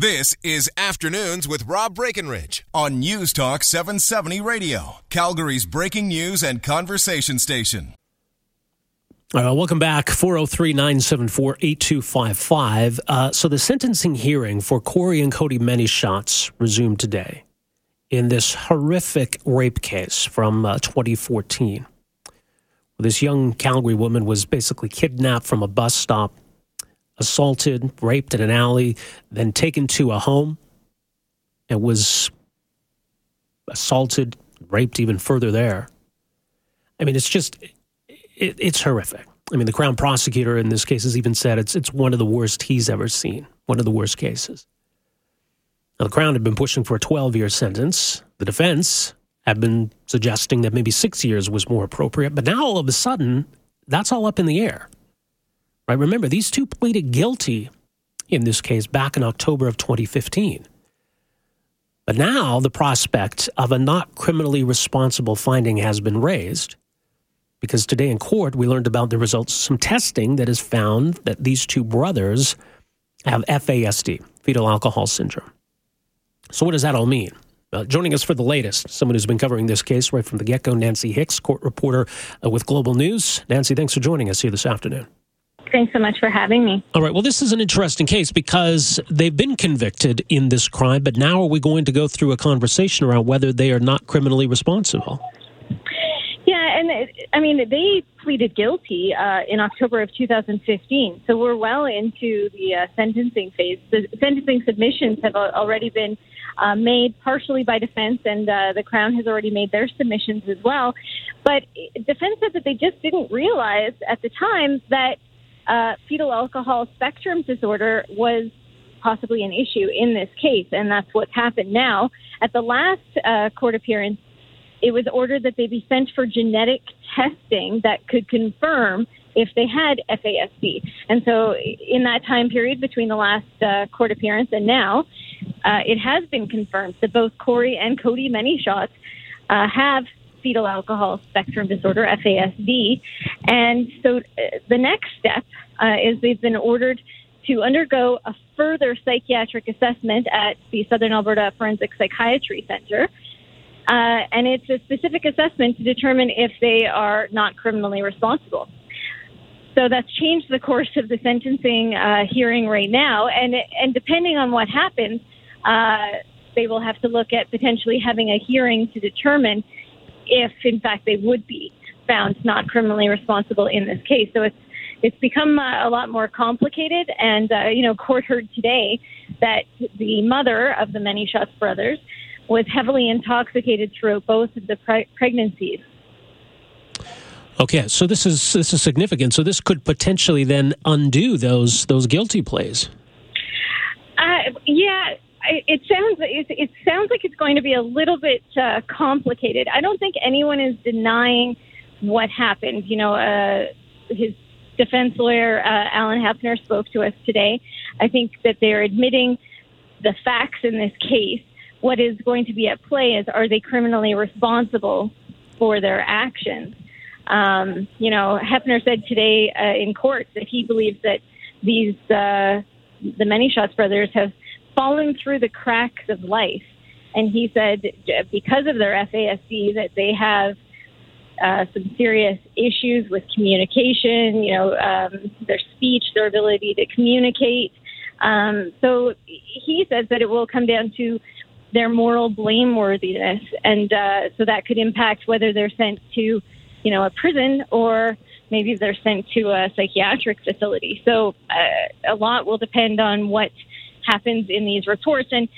This is Afternoons with Rob Breckenridge on News Talk 770 Radio, Calgary's breaking news and conversation station. Uh, welcome back, 403 974 8255. Uh, so, the sentencing hearing for Corey and Cody Many Shots resumed today in this horrific rape case from uh, 2014. This young Calgary woman was basically kidnapped from a bus stop assaulted, raped in an alley, then taken to a home and was assaulted, raped even further there. I mean, it's just, it, it's horrific. I mean, the Crown prosecutor in this case has even said it's, it's one of the worst he's ever seen, one of the worst cases. Now, the Crown had been pushing for a 12 year sentence. The defense had been suggesting that maybe six years was more appropriate. But now all of a sudden, that's all up in the air. Right? Remember, these two pleaded guilty in this case back in October of 2015. But now the prospect of a not criminally responsible finding has been raised because today in court we learned about the results of some testing that has found that these two brothers have FASD, fetal alcohol syndrome. So, what does that all mean? Uh, joining us for the latest, someone who's been covering this case right from the get go, Nancy Hicks, court reporter uh, with Global News. Nancy, thanks for joining us here this afternoon. Thanks so much for having me. All right. Well, this is an interesting case because they've been convicted in this crime, but now are we going to go through a conversation around whether they are not criminally responsible? Yeah, and it, I mean, they pleaded guilty uh, in October of 2015, so we're well into the uh, sentencing phase. The sentencing submissions have already been uh, made partially by defense, and uh, the Crown has already made their submissions as well. But defense said that they just didn't realize at the time that uh, fetal alcohol spectrum disorder was possibly an issue in this case, and that's what's happened now. At the last uh, court appearance, it was ordered that they be sent for genetic testing that could confirm if they had FASD. And so, in that time period between the last uh, court appearance and now, uh, it has been confirmed that both Corey and Cody Many Shots uh, have fetal alcohol spectrum disorder, FASD. And so, uh, the next step uh, is they've been ordered to undergo a further psychiatric assessment at the Southern Alberta Forensic Psychiatry Center. Uh, and it's a specific assessment to determine if they are not criminally responsible. So that's changed the course of the sentencing uh, hearing right now, and and depending on what happens, uh, they will have to look at potentially having a hearing to determine if, in fact, they would be found not criminally responsible in this case. So it's it's become uh, a lot more complicated. And uh, you know, court heard today that the mother of the Many Shots brothers was heavily intoxicated throughout both of the pre- pregnancies. Okay, so this is this is significant. So this could potentially then undo those those guilty plays. Uh, yeah, it sounds it, it, sounds like it's going to be a little bit uh, complicated. I don't think anyone is denying what happened. You know, uh, his defense lawyer uh, Alan Hepner spoke to us today. I think that they're admitting the facts in this case. What is going to be at play is are they criminally responsible for their actions? Um, you know, Hepner said today uh, in court that he believes that these uh, the Many Shots brothers have fallen through the cracks of life, and he said because of their FASD that they have uh, some serious issues with communication. You know, um, their speech, their ability to communicate. Um, so he says that it will come down to their moral blameworthiness, and uh, so that could impact whether they're sent to you know, a prison or maybe they're sent to a psychiatric facility. So uh, a lot will depend on what happens in these reports. And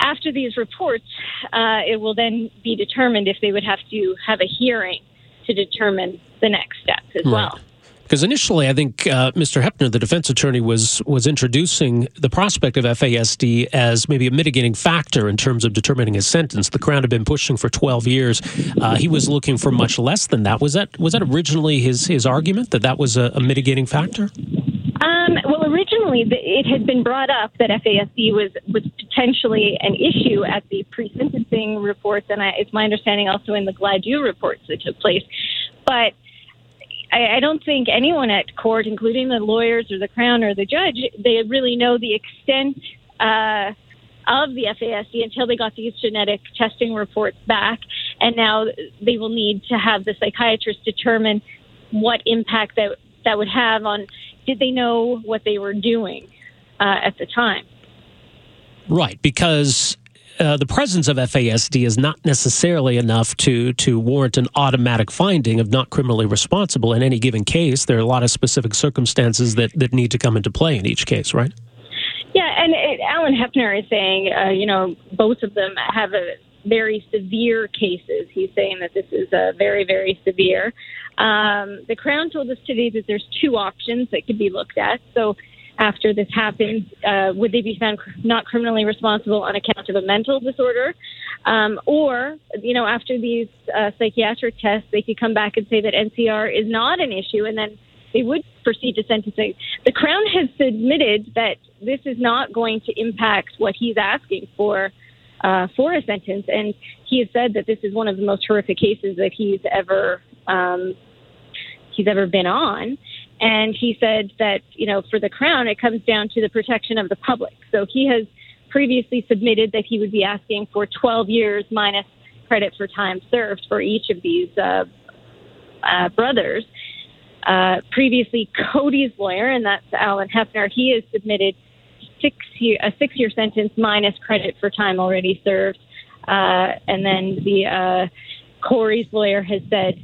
after these reports, uh, it will then be determined if they would have to have a hearing to determine the next steps as right. well. Because initially, I think uh, Mr. Hepner, the defense attorney, was was introducing the prospect of FASD as maybe a mitigating factor in terms of determining his sentence. The Crown had been pushing for 12 years. Uh, he was looking for much less than that. Was that was that originally his his argument that that was a, a mitigating factor? Originally it had been brought up that FASD was was potentially an issue at the pre-sentencing reports, and I, it's my understanding also in the Gladue reports that took place. But I, I don't think anyone at court, including the lawyers or the crown or the judge, they really know the extent uh, of the FASD until they got these genetic testing reports back. And now they will need to have the psychiatrist determine what impact that, that would have on did they know what they were doing uh, at the time. Right, because uh, the presence of FASD is not necessarily enough to to warrant an automatic finding of not criminally responsible in any given case. There are a lot of specific circumstances that, that need to come into play in each case, right? Yeah, and it, Alan Hepner is saying, uh, you know, both of them have a very severe cases. He's saying that this is a very, very severe. Um, the Crown told us today that there's two options that could be looked at. So after this happens, uh, would they be found not criminally responsible on account of a mental disorder? Um, or, you know, after these uh, psychiatric tests, they could come back and say that NCR is not an issue and then they would proceed to sentencing. The Crown has admitted that this is not going to impact what he's asking for uh, for a sentence, and he has said that this is one of the most horrific cases that he's ever um, he's ever been on. And he said that you know for the Crown, it comes down to the protection of the public. So he has previously submitted that he would be asking for 12 years minus credit for time served for each of these uh, uh, brothers. Uh, previously, Cody's lawyer, and that's Alan Hepner, he has submitted six year, a six year sentence minus credit for time already served. Uh, and then the uh, Corey's lawyer has said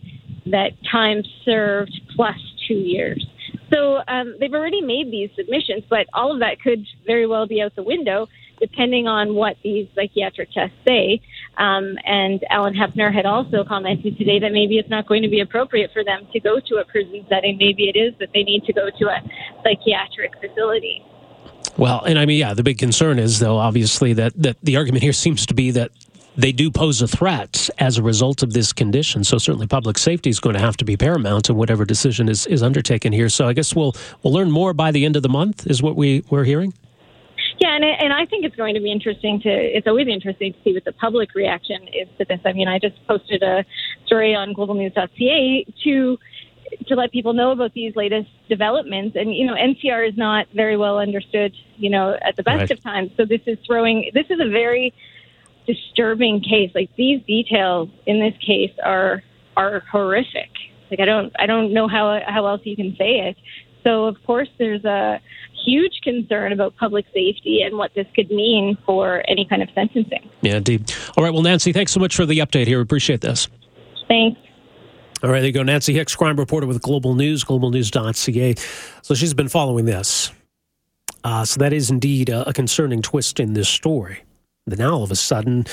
that time served plus two years. So um, they've already made these submissions, but all of that could very well be out the window depending on what these psychiatric tests say. Um, and Alan Hepner had also commented today that maybe it's not going to be appropriate for them to go to a prison setting. Maybe it is that they need to go to a psychiatric facility. Well, and I mean, yeah, the big concern is, though, obviously, that, that the argument here seems to be that they do pose a threat as a result of this condition. So certainly public safety is going to have to be paramount in whatever decision is, is undertaken here. So I guess we'll we'll learn more by the end of the month, is what we, we're hearing. Yeah, and, and I think it's going to be interesting to. It's always interesting to see what the public reaction is to this. I mean, I just posted a story on globalnews.ca to to let people know about these latest developments. And you know, NCR is not very well understood, you know, at the best right. of times. So this is throwing. This is a very disturbing case. Like these details in this case are are horrific. Like I don't I don't know how how else you can say it. So of course there's a huge concern about public safety and what this could mean for any kind of sentencing. Yeah, indeed. All right. Well, Nancy, thanks so much for the update here. Appreciate this. Thanks. All right, there you go. Nancy Hicks, crime reporter with Global News, globalnews.ca. So she's been following this. Uh, so that is indeed a, a, concerning twist in this story. Then now, all of a sudden,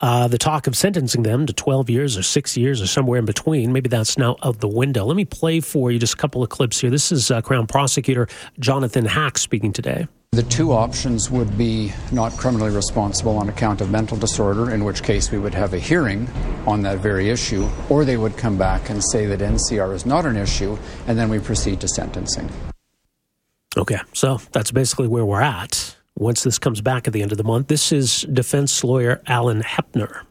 uh, the talk of sentencing them to 12 years or six years or somewhere in between, maybe that's now out the window. Let me play for you just a couple of clips here. This is uh, Crown Prosecutor Jonathan Hak speaking today. The two options would be not criminally responsible on account of mental disorder, in which case we would have a hearing on that very issue, or they would come back and say that NCR is not an issue, and then we proceed to sentencing. Okay, so that's basically where we're at. Once this comes back at the end of the month, this is defense lawyer Alan Hepner.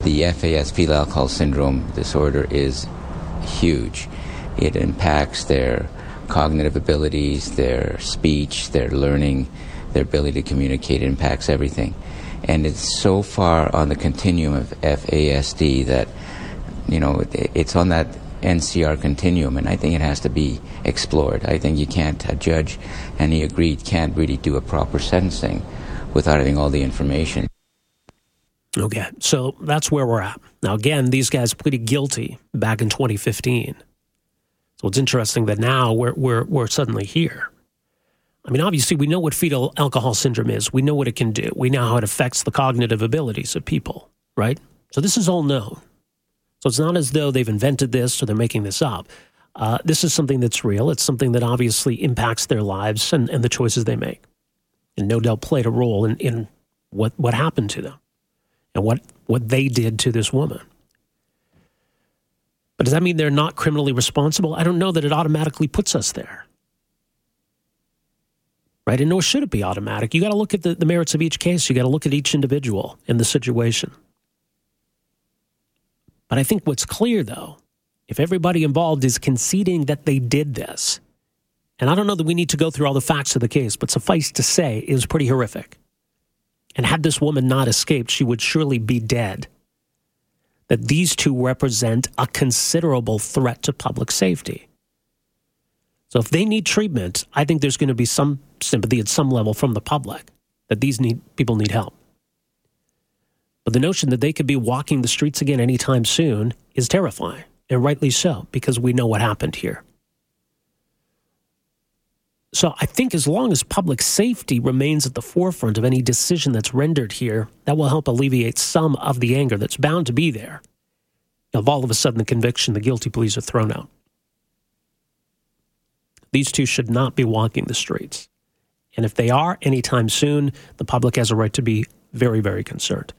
The FAS fetal alcohol syndrome disorder is huge. It impacts their cognitive abilities, their speech, their learning, their ability to communicate impacts everything. And it's so far on the continuum of FASD that, you know, it's on that NCR continuum, and I think it has to be explored. I think you can't, a judge, and he agreed, can't really do a proper sentencing without having all the information. Okay, so that's where we're at. Now, again, these guys pleaded guilty back in 2015. So it's interesting that now we're, we're, we're suddenly here. I mean, obviously, we know what fetal alcohol syndrome is. We know what it can do. We know how it affects the cognitive abilities of people, right? So this is all known. So it's not as though they've invented this or they're making this up. Uh, this is something that's real. It's something that obviously impacts their lives and, and the choices they make. And no doubt played a role in, in what, what happened to them and what, what they did to this woman. But does that mean they're not criminally responsible? I don't know that it automatically puts us there. Right? And nor should it be automatic. You got to look at the, the merits of each case. You got to look at each individual in the situation. But I think what's clear, though, if everybody involved is conceding that they did this And I don't know that we need to go through all the facts of the case, but suffice to say, it was pretty horrific. And had this woman not escaped, she would surely be dead. That these two represent a considerable threat to public safety. So if they need treatment, I think there's going to be some sympathy at some level from the public that these need people need help. But the notion that they could be walking the streets again anytime soon is terrifying, and rightly so, because we know what happened here. So I think as long as public safety remains at the forefront of any decision that's rendered here, that will help alleviate some of the anger that's bound to be there. If all of a sudden the conviction, the guilty pleas are thrown out. These two should not be walking the streets. And if they are anytime soon, the public has a right to be very, very concerned.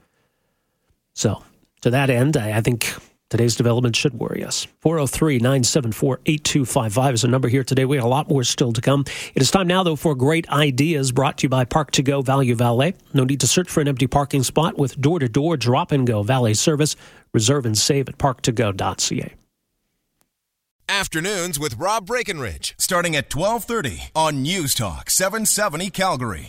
So, to that end, I, I think Today's development should worry us. 403 974 8255 is a number here today. We have a lot more still to come. It is time now, though, for great ideas brought to you by Park to Go Value Valet. No need to search for an empty parking spot with door to door drop and go valet service. Reserve and save at parktogo.ca. Afternoons with Rob Breckenridge, starting at 1230 on News Talk 770 Calgary.